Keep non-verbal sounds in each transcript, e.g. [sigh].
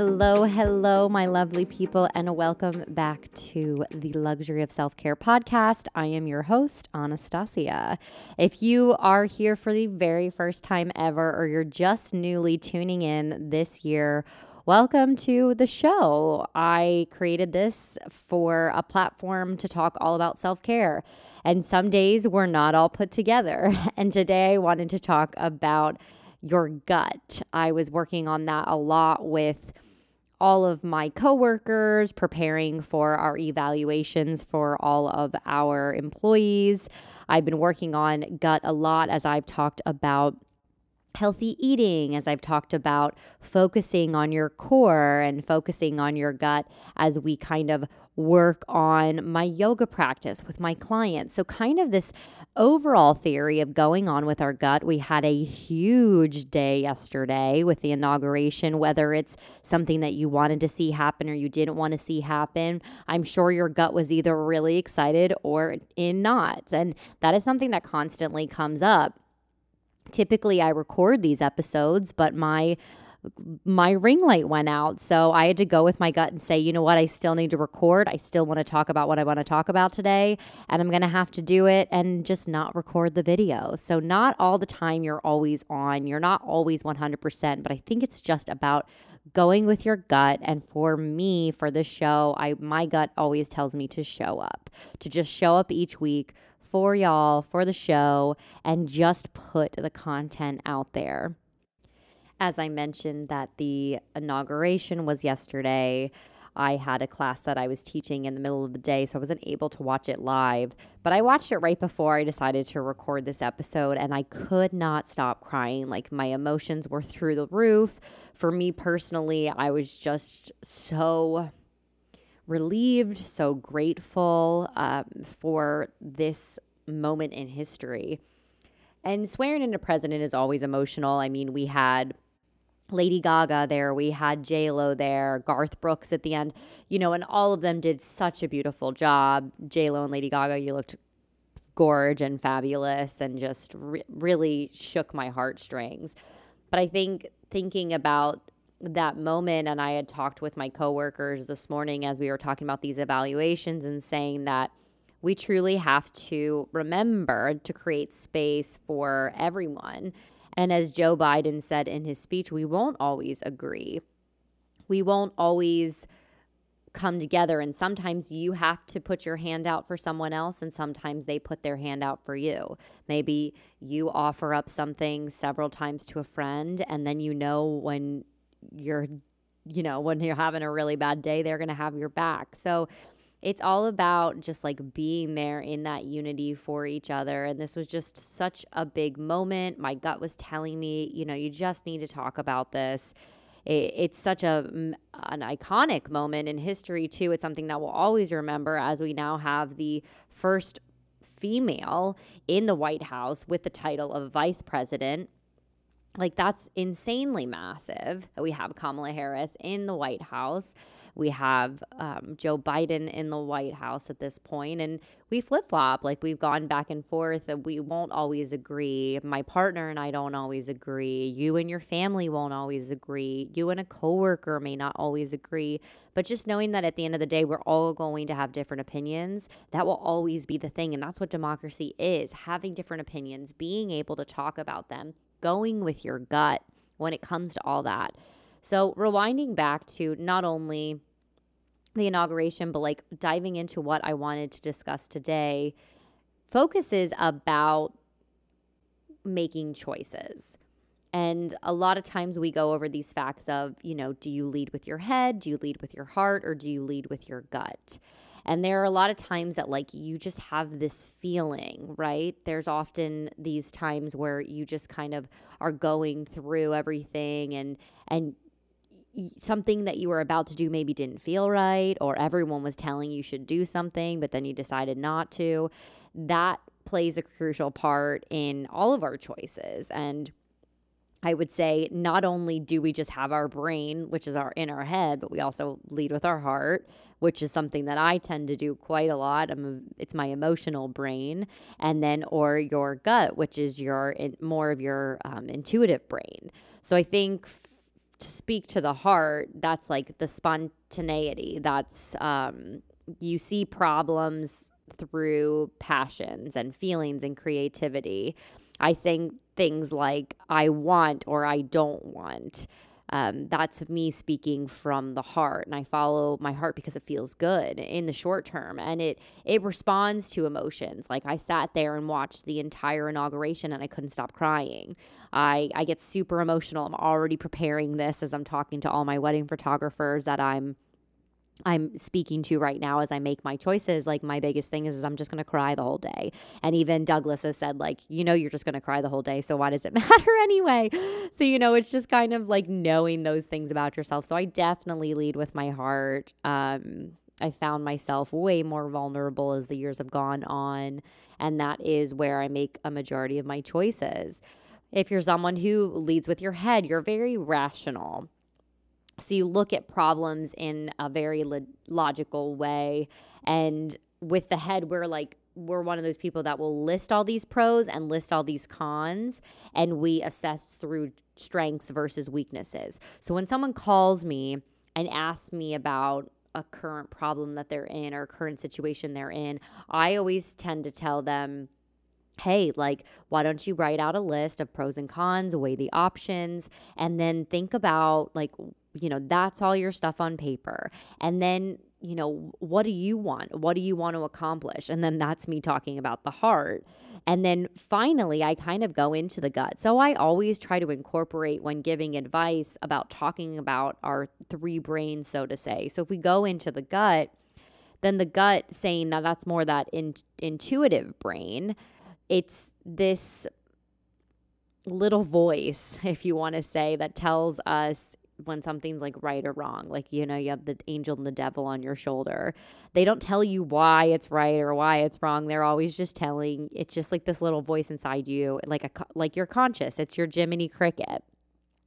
Hello, hello, my lovely people, and welcome back to the Luxury of Self Care podcast. I am your host, Anastasia. If you are here for the very first time ever, or you're just newly tuning in this year, welcome to the show. I created this for a platform to talk all about self care. And some days we're not all put together. [laughs] And today I wanted to talk about your gut. I was working on that a lot with all of my coworkers, preparing for our evaluations for all of our employees. I've been working on gut a lot as I've talked about healthy eating, as I've talked about focusing on your core and focusing on your gut as we kind of work on my yoga practice with my clients. So, kind of this overall theory of going on with our gut. We had a huge day yesterday with the inauguration, whether it's something that you wanted to see happen or you didn't want to see happen. I'm sure your gut was either really excited or in knots. And that is something that constantly comes up. Typically, I record these episodes, but my my ring light went out. So I had to go with my gut and say, you know what, I still need to record. I still want to talk about what I want to talk about today. And I'm going to have to do it and just not record the video. So, not all the time you're always on, you're not always 100%, but I think it's just about going with your gut. And for me, for this show, I my gut always tells me to show up, to just show up each week for y'all, for the show, and just put the content out there as I mentioned that the inauguration was yesterday. I had a class that I was teaching in the middle of the day, so I wasn't able to watch it live. But I watched it right before I decided to record this episode, and I could not stop crying. Like, my emotions were through the roof. For me personally, I was just so relieved, so grateful um, for this moment in history. And swearing in a president is always emotional. I mean, we had Lady Gaga there, we had J Lo there, Garth Brooks at the end, you know, and all of them did such a beautiful job. J Lo and Lady Gaga, you looked gorge and fabulous, and just re- really shook my heartstrings. But I think thinking about that moment, and I had talked with my coworkers this morning as we were talking about these evaluations and saying that we truly have to remember to create space for everyone and as Joe Biden said in his speech, we won't always agree. We won't always come together. And sometimes you have to put your hand out for someone else, and sometimes they put their hand out for you. Maybe you offer up something several times to a friend, and then you know when you're, you know, when you're having a really bad day, they're going to have your back. So, it's all about just like being there in that unity for each other. And this was just such a big moment. My gut was telling me, you know, you just need to talk about this. It's such a an iconic moment in history too. It's something that we'll always remember as we now have the first female in the White House with the title of vice president like that's insanely massive that we have Kamala Harris in the White House. We have um, Joe Biden in the White House at this point, and we flip flop. Like we've gone back and forth, and we won't always agree. My partner and I don't always agree. You and your family won't always agree. You and a coworker may not always agree. But just knowing that at the end of the day, we're all going to have different opinions, that will always be the thing, and that's what democracy is: having different opinions, being able to talk about them going with your gut when it comes to all that. So, rewinding back to not only the inauguration, but like diving into what I wanted to discuss today, focuses about making choices. And a lot of times we go over these facts of, you know, do you lead with your head? Do you lead with your heart? Or do you lead with your gut? And there are a lot of times that, like, you just have this feeling, right? There's often these times where you just kind of are going through everything and, and, something that you were about to do maybe didn't feel right or everyone was telling you should do something but then you decided not to that plays a crucial part in all of our choices and I would say not only do we just have our brain, which is our in our head, but we also lead with our heart, which is something that I tend to do quite a lot. A, it's my emotional brain, and then or your gut, which is your more of your um, intuitive brain. So I think f- to speak to the heart, that's like the spontaneity. That's um, you see problems through passions and feelings and creativity. I say things like I want or I don't want. Um, that's me speaking from the heart and i follow my heart because it feels good in the short term and it it responds to emotions. Like i sat there and watched the entire inauguration and i couldn't stop crying. I i get super emotional. I'm already preparing this as i'm talking to all my wedding photographers that i'm I'm speaking to right now as I make my choices, like my biggest thing is, is I'm just going to cry the whole day. And even Douglas has said, like, you know, you're just going to cry the whole day. So why does it [laughs] matter anyway? So, you know, it's just kind of like knowing those things about yourself. So I definitely lead with my heart. Um, I found myself way more vulnerable as the years have gone on. And that is where I make a majority of my choices. If you're someone who leads with your head, you're very rational so you look at problems in a very lo- logical way. And with the head, we're like, we're one of those people that will list all these pros and list all these cons, and we assess through strengths versus weaknesses. So when someone calls me and asks me about a current problem that they're in or current situation they're in, I always tend to tell them, hey, like, why don't you write out a list of pros and cons, weigh the options, and then think about, like, you know, that's all your stuff on paper. And then, you know, what do you want? What do you want to accomplish? And then that's me talking about the heart. And then finally, I kind of go into the gut. So I always try to incorporate when giving advice about talking about our three brains, so to say. So if we go into the gut, then the gut saying that that's more that in, intuitive brain, it's this little voice, [laughs] if you want to say, that tells us when something's like right or wrong. Like, you know, you have the angel and the devil on your shoulder. They don't tell you why it's right or why it's wrong. They're always just telling it's just like this little voice inside you, like a like you're conscious. It's your Jiminy Cricket. [laughs]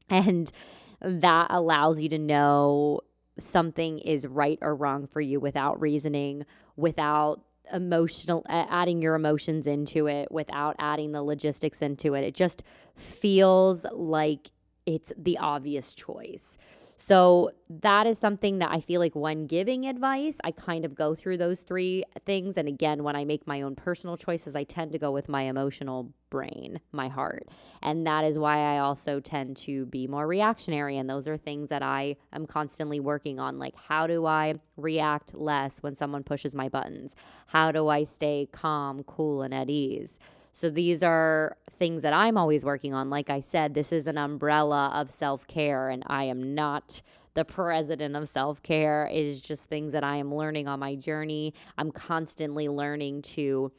And that allows you to know something is right or wrong for you without reasoning, without emotional adding your emotions into it without adding the logistics into it. It just feels like it's the obvious choice. So that is something that I feel like when giving advice, I kind of go through those three things. And again, when I make my own personal choices, I tend to go with my emotional brain, my heart. And that is why I also tend to be more reactionary. And those are things that I am constantly working on. Like, how do I react less when someone pushes my buttons? How do I stay calm, cool, and at ease? So these are things that I'm always working on. Like I said, this is an umbrella of self care, and I am not the president of self care. It is just things that I am learning on my journey. I'm constantly learning to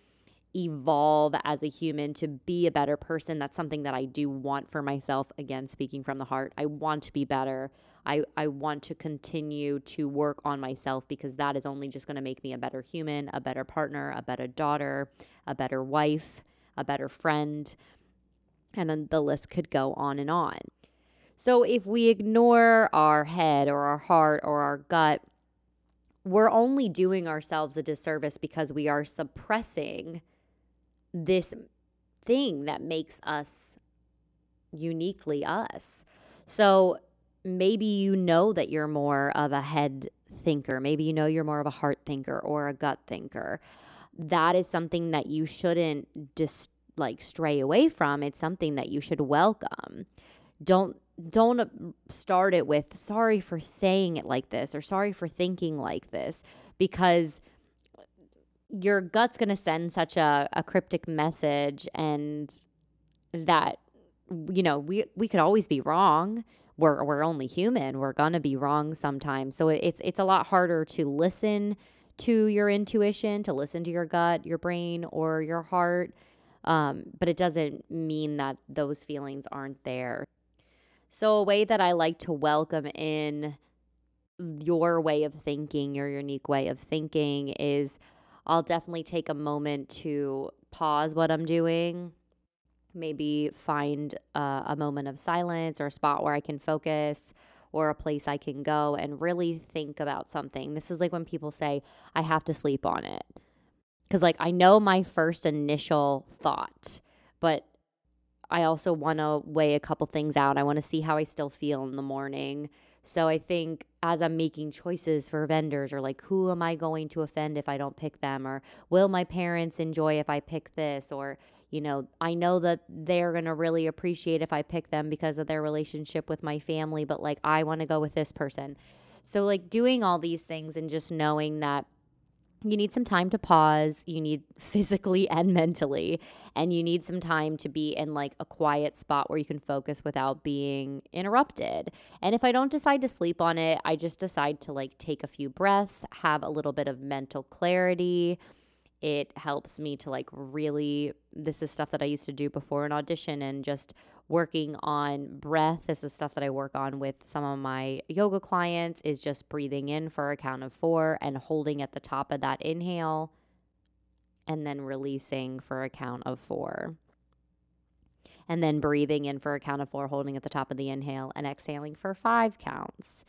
evolve as a human to be a better person. That's something that I do want for myself. Again, speaking from the heart, I want to be better. I, I want to continue to work on myself because that is only just going to make me a better human, a better partner, a better daughter, a better wife a better friend, and then the list could go on and on. So if we ignore our head or our heart or our gut, we're only doing ourselves a disservice because we are suppressing this thing that makes us uniquely us. So maybe you know that you're more of a head thinker. Maybe you know you're more of a heart thinker or a gut thinker that is something that you shouldn't just like stray away from. It's something that you should welcome. Don't don't uh, start it with sorry for saying it like this or sorry for thinking like this because your gut's going to send such a, a cryptic message and that you know we we could always be wrong. We're we're only human. We're gonna be wrong sometimes. So it's it's a lot harder to listen to your intuition to listen to your gut your brain or your heart. Um, but it doesn't mean that those feelings aren't there. So a way that i like to welcome in your way of thinking your unique way of thinking is i'll definitely take a moment to pause what i'm doing maybe find uh, a moment of silence or a spot where I can focus or a place I can go and really think about something. This is like when people say, I have to sleep on it. Because, like, I know my first initial thought, but I also want to weigh a couple things out. I want to see how I still feel in the morning. So I think as I'm making choices for vendors or like who am I going to offend if I don't pick them or will my parents enjoy if I pick this or you know, I know that they're going to really appreciate if I pick them because of their relationship with my family, but like I want to go with this person. So, like, doing all these things and just knowing that you need some time to pause, you need [laughs] physically and mentally, and you need some time to be in like a quiet spot where you can focus without being interrupted. And if I don't decide to sleep on it, I just decide to like take a few breaths, have a little bit of mental clarity it helps me to like really this is stuff that I used to do before an audition and just working on breath. This is stuff that I work on with some of my yoga clients is just breathing in for a count of 4 and holding at the top of that inhale and then releasing for a count of 4. And then breathing in for a count of 4 holding at the top of the inhale and exhaling for 5 counts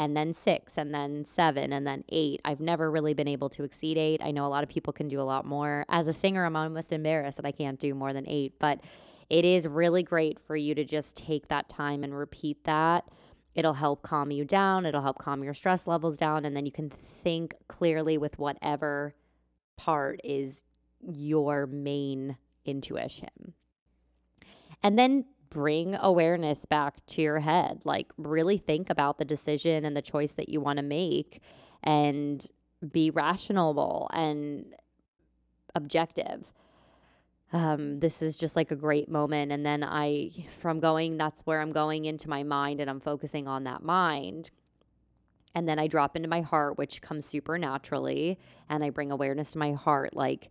and then six, and then seven, and then eight. I've never really been able to exceed eight. I know a lot of people can do a lot more. As a singer, I'm almost embarrassed that I can't do more than eight, but it is really great for you to just take that time and repeat that. It'll help calm you down, it'll help calm your stress levels down, and then you can think clearly with whatever part is your main intuition. And then bring awareness back to your head. Like, really think about the decision and the choice that you want to make and be rational and objective. Um, this is just like a great moment. And then I, from going, that's where I'm going into my mind and I'm focusing on that mind. And then I drop into my heart, which comes super naturally. And I bring awareness to my heart. Like,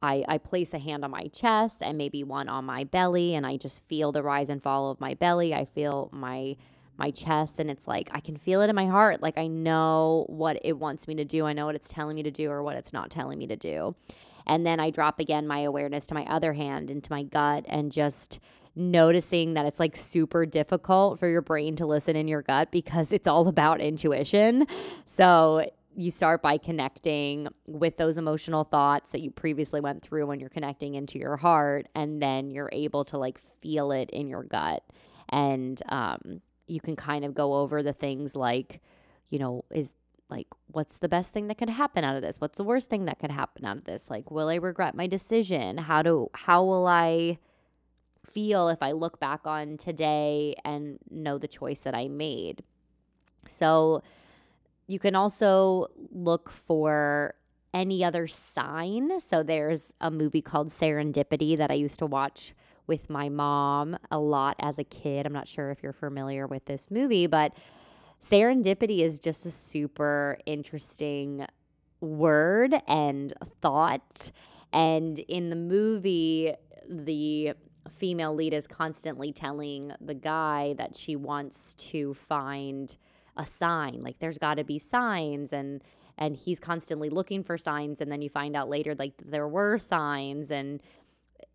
I, I place a hand on my chest and maybe one on my belly and I just feel the rise and fall of my belly. I feel my my chest and it's like I can feel it in my heart. Like I know what it wants me to do. I know what it's telling me to do or what it's not telling me to do. And then I drop again my awareness to my other hand into my gut and just noticing that it's like super difficult for your brain to listen in your gut because it's all about intuition. So you start by connecting with those emotional thoughts that you previously went through when you're connecting into your heart and then you're able to like feel it in your gut. And um, you can kind of go over the things like you know is like what's the best thing that could happen out of this? What's the worst thing that could happen out of this? Like will i regret my decision? How do how will i feel if i look back on today and know the choice that i made? So you can also look for any other sign. So there's a movie called Serendipity that I used to watch with my mom a lot as a kid. I'm not sure if you're familiar with this movie, but serendipity is just a super interesting word and thought. And in the movie, the female lead is constantly telling the guy that she wants to find a sign. Like there's got to be signs and and he's constantly looking for signs and then you find out later like there were signs and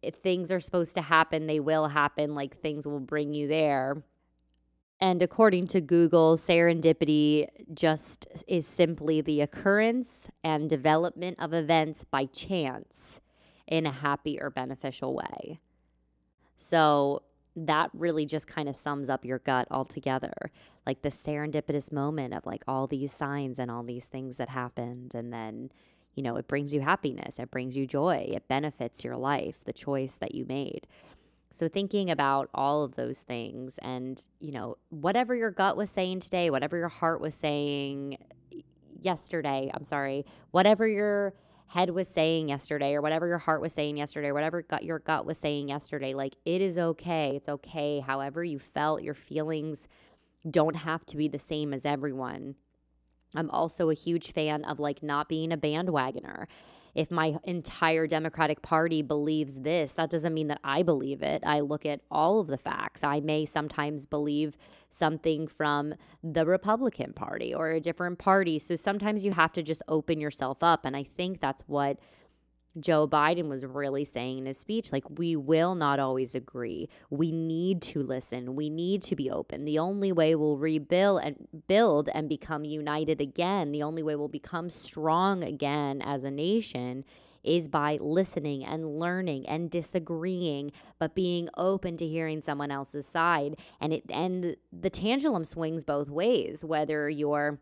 if things are supposed to happen, they will happen, like things will bring you there. And according to Google, serendipity just is simply the occurrence and development of events by chance in a happy or beneficial way. So that really just kind of sums up your gut altogether. Like the serendipitous moment of like all these signs and all these things that happened. And then, you know, it brings you happiness, it brings you joy, it benefits your life, the choice that you made. So, thinking about all of those things and, you know, whatever your gut was saying today, whatever your heart was saying yesterday, I'm sorry, whatever your head was saying yesterday or whatever your heart was saying yesterday or whatever gut your gut was saying yesterday like it is okay. It's okay however you felt. Your feelings don't have to be the same as everyone. I'm also a huge fan of like not being a bandwagoner if my entire Democratic Party believes this, that doesn't mean that I believe it. I look at all of the facts. I may sometimes believe something from the Republican Party or a different party. So sometimes you have to just open yourself up. And I think that's what Joe Biden was really saying in his speech like, we will not always agree. We need to listen. We need to be open. The only way we'll rebuild and build and become united again, the only way we'll become strong again as a nation is by listening and learning and disagreeing, but being open to hearing someone else's side. And it and the pendulum swings both ways, whether you're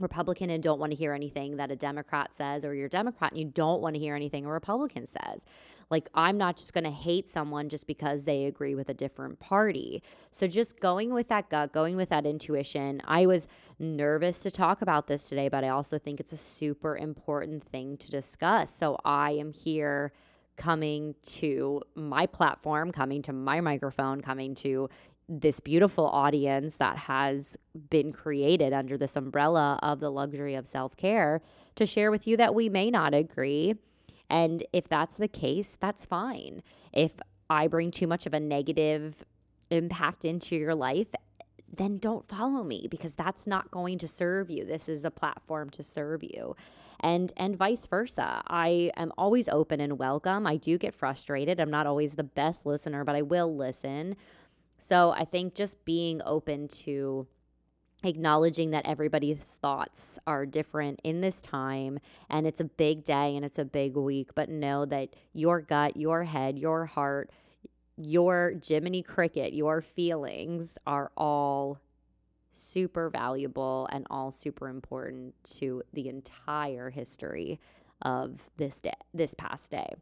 Republican and don't want to hear anything that a Democrat says, or you're Democrat and you don't want to hear anything a Republican says. Like, I'm not just going to hate someone just because they agree with a different party. So, just going with that gut, going with that intuition. I was nervous to talk about this today, but I also think it's a super important thing to discuss. So, I am here coming to my platform, coming to my microphone, coming to this beautiful audience that has been created under this umbrella of the luxury of self care to share with you that we may not agree. And if that's the case, that's fine. If I bring too much of a negative impact into your life, then don't follow me because that's not going to serve you. This is a platform to serve you. And and vice versa. I am always open and welcome. I do get frustrated. I'm not always the best listener, but I will listen. So I think just being open to acknowledging that everybody's thoughts are different in this time and it's a big day and it's a big week, but know that your gut, your head, your heart, your Jiminy Cricket, your feelings are all super valuable and all super important to the entire history of this day, this past day.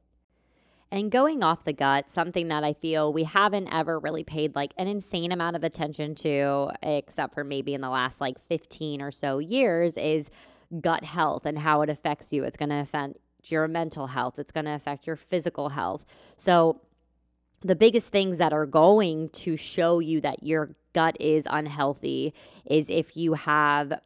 And going off the gut, something that I feel we haven't ever really paid like an insane amount of attention to, except for maybe in the last like 15 or so years, is gut health and how it affects you. It's going to affect your mental health, it's going to affect your physical health. So, the biggest things that are going to show you that your gut is unhealthy is if you have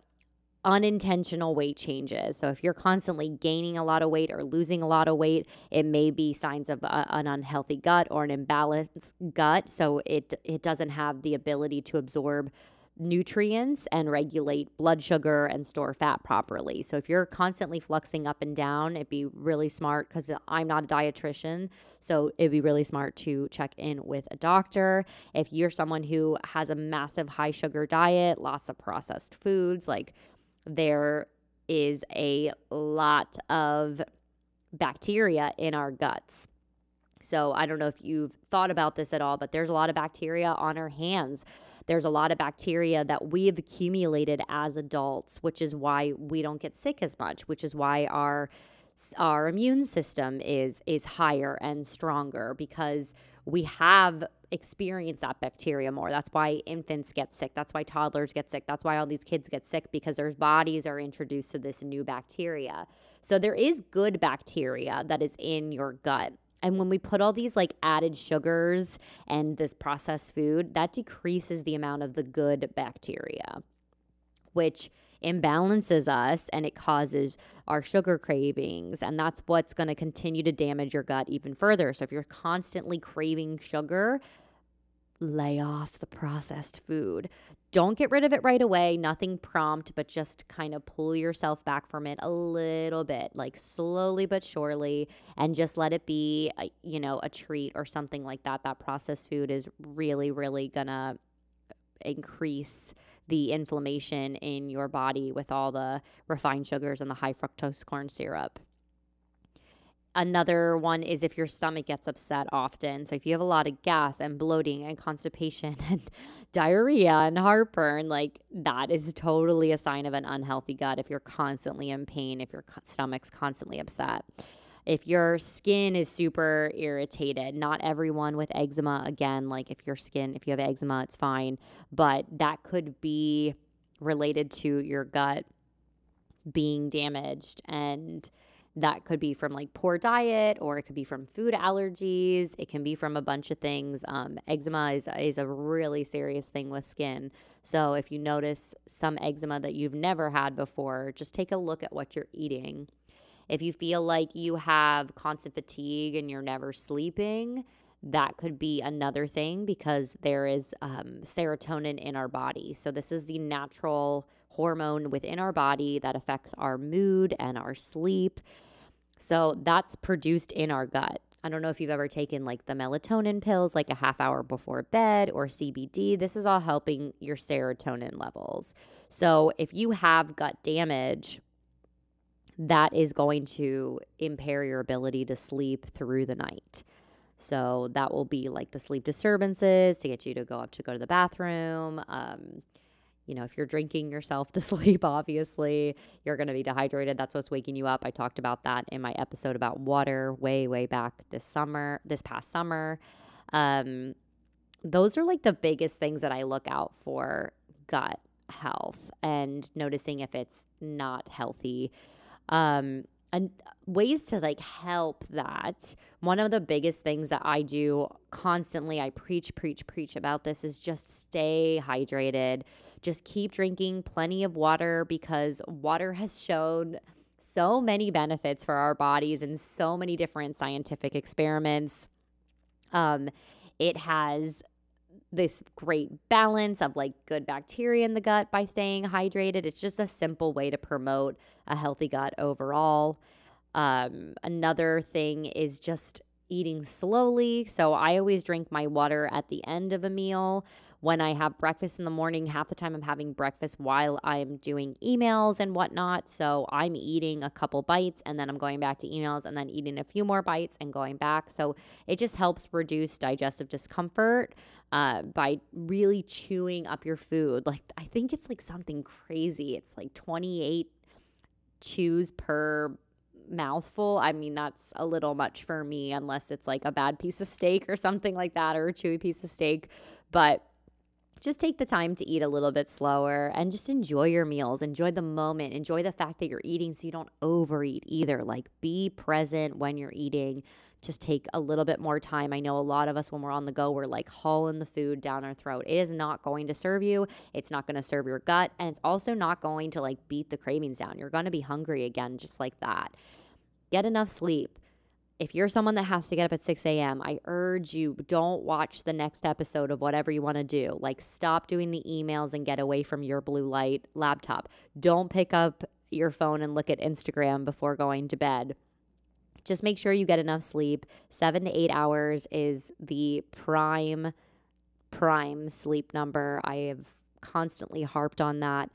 unintentional weight changes. So if you're constantly gaining a lot of weight or losing a lot of weight, it may be signs of a, an unhealthy gut or an imbalanced gut. So it it doesn't have the ability to absorb nutrients and regulate blood sugar and store fat properly. So if you're constantly fluxing up and down, it'd be really smart cuz I'm not a dietitian, so it'd be really smart to check in with a doctor. If you're someone who has a massive high sugar diet, lots of processed foods like there is a lot of bacteria in our guts. So I don't know if you've thought about this at all, but there's a lot of bacteria on our hands. There's a lot of bacteria that we've accumulated as adults, which is why we don't get sick as much, which is why our our immune system is is higher and stronger because we have experienced that bacteria more. That's why infants get sick. That's why toddlers get sick. That's why all these kids get sick because their bodies are introduced to this new bacteria. So there is good bacteria that is in your gut. And when we put all these like added sugars and this processed food, that decreases the amount of the good bacteria, which imbalances us and it causes our sugar cravings. And that's what's going to continue to damage your gut even further. So if you're constantly craving sugar, lay off the processed food. Don't get rid of it right away, nothing prompt, but just kind of pull yourself back from it a little bit, like slowly but surely, and just let it be, a, you know, a treat or something like that. That processed food is really, really gonna uh, increase the inflammation in your body with all the refined sugars and the high fructose corn syrup. Another one is if your stomach gets upset often. So if you have a lot of gas and bloating and constipation [laughs] and diarrhea and heartburn, like that is totally a sign of an unhealthy gut if you're constantly in pain, if your stomach's constantly upset. If your skin is super irritated, not everyone with eczema, again, like if your skin, if you have eczema, it's fine, but that could be related to your gut being damaged and that could be from like poor diet or it could be from food allergies. It can be from a bunch of things. Um, eczema is, is a really serious thing with skin. So if you notice some eczema that you've never had before, just take a look at what you're eating. If you feel like you have constant fatigue and you're never sleeping, that could be another thing because there is um, serotonin in our body. So, this is the natural hormone within our body that affects our mood and our sleep. So, that's produced in our gut. I don't know if you've ever taken like the melatonin pills, like a half hour before bed or CBD. This is all helping your serotonin levels. So, if you have gut damage, that is going to impair your ability to sleep through the night. So that will be like the sleep disturbances to get you to go up to go to the bathroom. Um, you know, if you're drinking yourself to [laughs] sleep, obviously, you're going to be dehydrated. That's what's waking you up. I talked about that in my episode about water way, way back this summer, this past summer. Um, those are like the biggest things that I look out for gut health and noticing if it's not healthy. Um, and ways to like help that. One of the biggest things that i do constantly i preach preach preach about this is just stay hydrated. Just keep drinking plenty of water because water has shown so many benefits for our bodies in so many different scientific experiments. Um, it has this great balance of like good bacteria in the gut by staying hydrated. It's just a simple way to promote a healthy gut overall. Um, another thing is just eating slowly. So I always drink my water at the end of a meal. When I have breakfast in the morning, half the time I'm having breakfast while I'm doing emails and whatnot. So I'm eating a couple bites and then I'm going back to emails and then eating a few more bites and going back. So it just helps reduce digestive discomfort. Uh, by really chewing up your food. Like, I think it's like something crazy. It's like 28 chews per mouthful. I mean, that's a little much for me unless it's like a bad piece of steak or something like that or a chewy piece of steak. But just take the time to eat a little bit slower and just enjoy your meals. Enjoy the moment. Enjoy the fact that you're eating so you don't overeat either. Like be present when you're eating. Just take a little bit more time. I know a lot of us, when we're on the go, we're like hauling the food down our throat. It is not going to serve you. It's not going to serve your gut. And it's also not going to like beat the cravings down. You're going to be hungry again, just like that. Get enough sleep. If you're someone that has to get up at 6 a.m., I urge you don't watch the next episode of whatever you want to do. Like, stop doing the emails and get away from your blue light laptop. Don't pick up your phone and look at Instagram before going to bed. Just make sure you get enough sleep. Seven to eight hours is the prime, prime sleep number. I have constantly harped on that.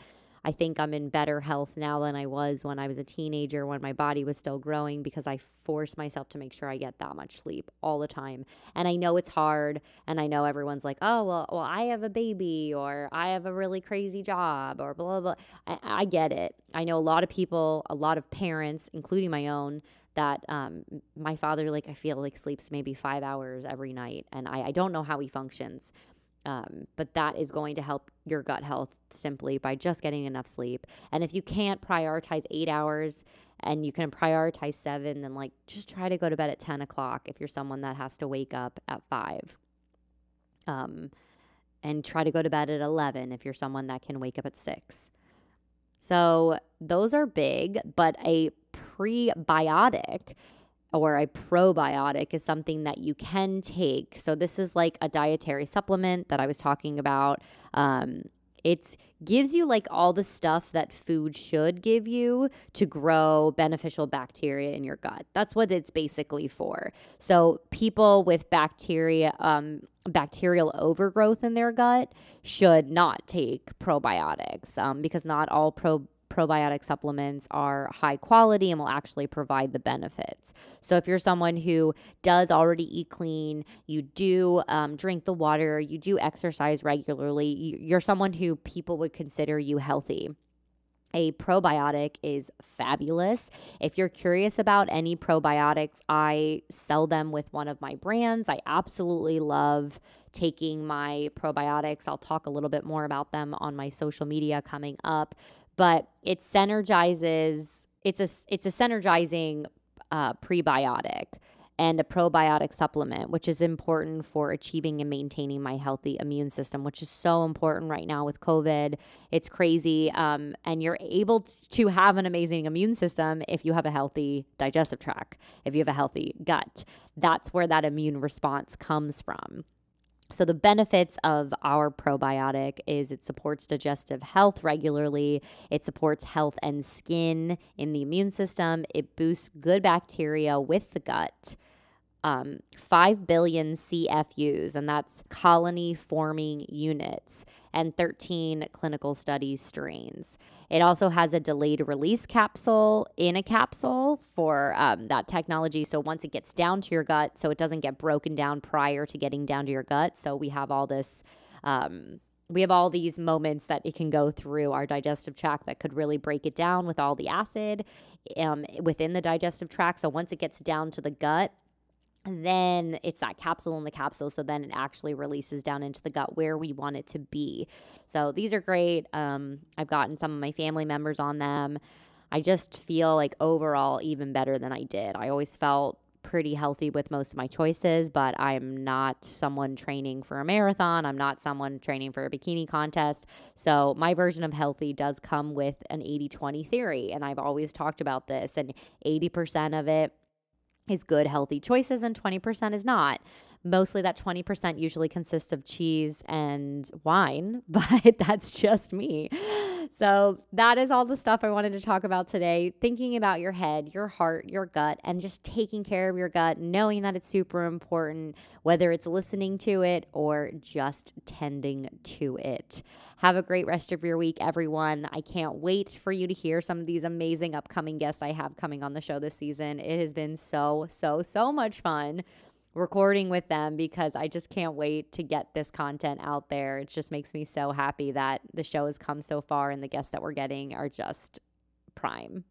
I think I'm in better health now than I was when I was a teenager, when my body was still growing, because I force myself to make sure I get that much sleep all the time. And I know it's hard, and I know everyone's like, "Oh, well, well, I have a baby, or I have a really crazy job, or blah blah." blah. I, I get it. I know a lot of people, a lot of parents, including my own, that um, my father, like, I feel like sleeps maybe five hours every night, and I, I don't know how he functions. Um, but that is going to help your gut health simply by just getting enough sleep. And if you can't prioritize eight hours and you can prioritize seven, then like just try to go to bed at 10 o'clock if you're someone that has to wake up at five. Um, and try to go to bed at 11 if you're someone that can wake up at six. So those are big, but a prebiotic or a probiotic is something that you can take. So, this is like a dietary supplement that I was talking about. Um, it gives you like all the stuff that food should give you to grow beneficial bacteria in your gut. That's what it's basically for. So, people with bacteria, um, bacterial overgrowth in their gut should not take probiotics um, because not all pro probiotic supplements are high quality and will actually provide the benefits. So, if you're someone who does already eat clean, you do um, drink the water, you do exercise regularly, you're someone who people would consider you healthy. A probiotic is fabulous. If you're curious about any probiotics, I sell them with one of my brands. I absolutely love taking my probiotics. I'll talk a little bit more about them on my social media coming up but it synergizes it's a it's a synergizing uh, prebiotic and a probiotic supplement, which is important for achieving and maintaining my healthy immune system, which is so important right now with COVID. It's crazy. Um, and you're able to have an amazing immune system if you have a healthy digestive tract, if you have a healthy gut. That's where that immune response comes from. So, the benefits of our probiotic is it supports digestive health regularly, it supports health and skin in the immune system, it boosts good bacteria with the gut um, 5 billion CFUs, and that's colony forming units, and 13 clinical study strains. It also has a delayed release capsule in a capsule for um, that technology. So once it gets down to your gut, so it doesn't get broken down prior to getting down to your gut. So we have all this. Um, we have all these moments that it can go through our digestive tract that could really break it down with all the acid um, within the digestive tract. So once it gets down to the gut, then it's that capsule in the capsule. So then it actually releases down into the gut where we want it to be. So these are great. Um, I've gotten some of my family members on them. I just feel like overall even better than I did. I always felt pretty healthy with most of my choices, but I'm not someone training for a marathon. I'm not someone training for a bikini contest. So my version of healthy does come with an 80 20 theory. And I've always talked about this, and 80% of it is good, healthy choices, and 20% is not. Mostly that 20% usually consists of cheese and wine, [laughs] but that's just me. So, that is all the stuff I wanted to talk about today. Thinking about your head, your heart, your gut, and just taking care of your gut, knowing that it's super important, whether it's listening to it or just tending to it. Have a great rest of your week, everyone. I can't wait for you to hear some of these amazing upcoming guests I have coming on the show this season. It has been so, so, so much fun recording with them because I just can't wait to get this content out there. It just makes me so happy that the show has come so far and the guests that we're getting are just prime.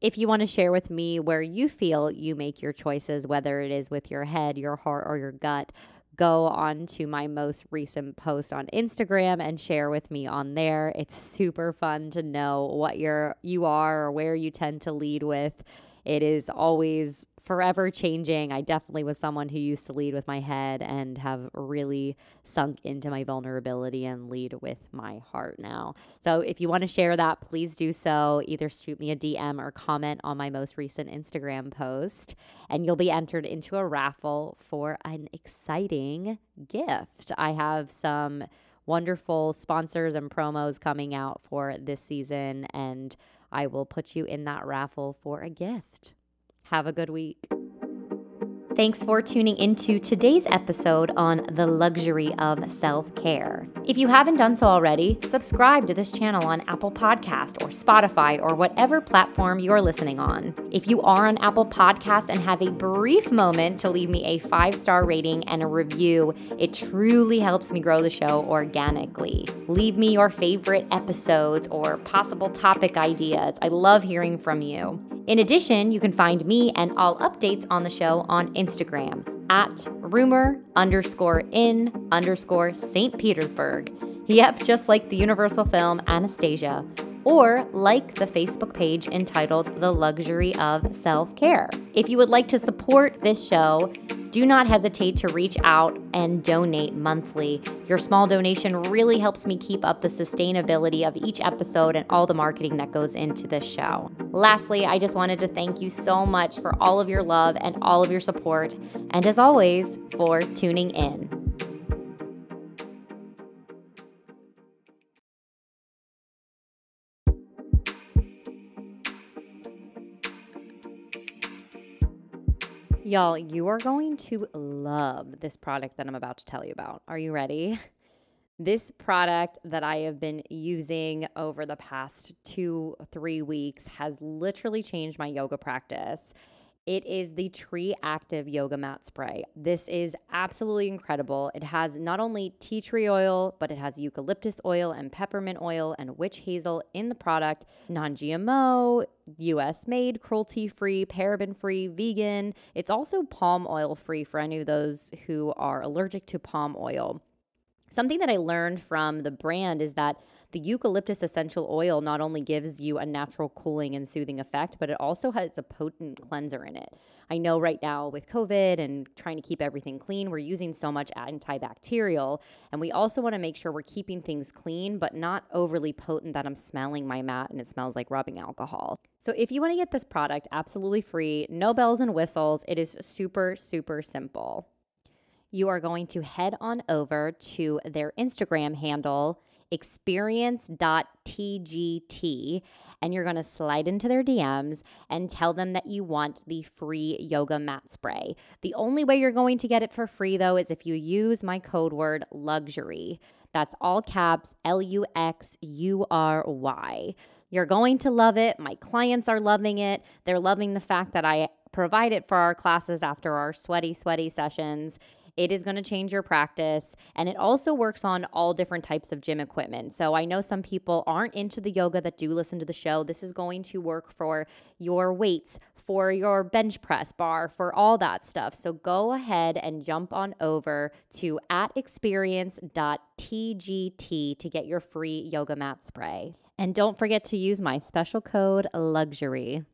If you want to share with me where you feel you make your choices, whether it is with your head, your heart, or your gut, go on to my most recent post on Instagram and share with me on there. It's super fun to know what you're you are or where you tend to lead with. It is always forever changing. I definitely was someone who used to lead with my head and have really sunk into my vulnerability and lead with my heart now. So if you want to share that, please do so. Either shoot me a DM or comment on my most recent Instagram post, and you'll be entered into a raffle for an exciting gift. I have some wonderful sponsors and promos coming out for this season, and I will put you in that raffle for a gift. Have a good week. Thanks for tuning into today's episode on the luxury of self care. If you haven't done so already, subscribe to this channel on Apple Podcast or Spotify or whatever platform you're listening on. If you are on Apple Podcast and have a brief moment to leave me a five star rating and a review, it truly helps me grow the show organically. Leave me your favorite episodes or possible topic ideas. I love hearing from you. In addition, you can find me and all updates on the show on Instagram at rumor underscore in underscore St. Petersburg. Yep, just like the Universal film Anastasia. Or like the Facebook page entitled The Luxury of Self Care. If you would like to support this show, do not hesitate to reach out and donate monthly. Your small donation really helps me keep up the sustainability of each episode and all the marketing that goes into this show. Lastly, I just wanted to thank you so much for all of your love and all of your support, and as always, for tuning in. Y'all, you are going to love this product that I'm about to tell you about. Are you ready? This product that I have been using over the past two, three weeks has literally changed my yoga practice. It is the Tree Active Yoga Mat Spray. This is absolutely incredible. It has not only tea tree oil, but it has eucalyptus oil and peppermint oil and witch hazel in the product. Non GMO, US made, cruelty free, paraben free, vegan. It's also palm oil free for any of those who are allergic to palm oil. Something that I learned from the brand is that the eucalyptus essential oil not only gives you a natural cooling and soothing effect, but it also has a potent cleanser in it. I know right now with COVID and trying to keep everything clean, we're using so much antibacterial, and we also want to make sure we're keeping things clean, but not overly potent that I'm smelling my mat and it smells like rubbing alcohol. So if you want to get this product absolutely free, no bells and whistles, it is super, super simple you are going to head on over to their Instagram handle, experience.tgt, and you're going to slide into their DMs and tell them that you want the free yoga mat spray. The only way you're going to get it for free, though, is if you use my code word luxury. That's all caps L U X U R Y. You're going to love it. My clients are loving it. They're loving the fact that I provide it for our classes after our sweaty, sweaty sessions. It is going to change your practice. And it also works on all different types of gym equipment. So I know some people aren't into the yoga that do listen to the show. This is going to work for your weights, for your bench press bar, for all that stuff. So go ahead and jump on over to at experience.tgt to get your free yoga mat spray. And don't forget to use my special code LUXURY.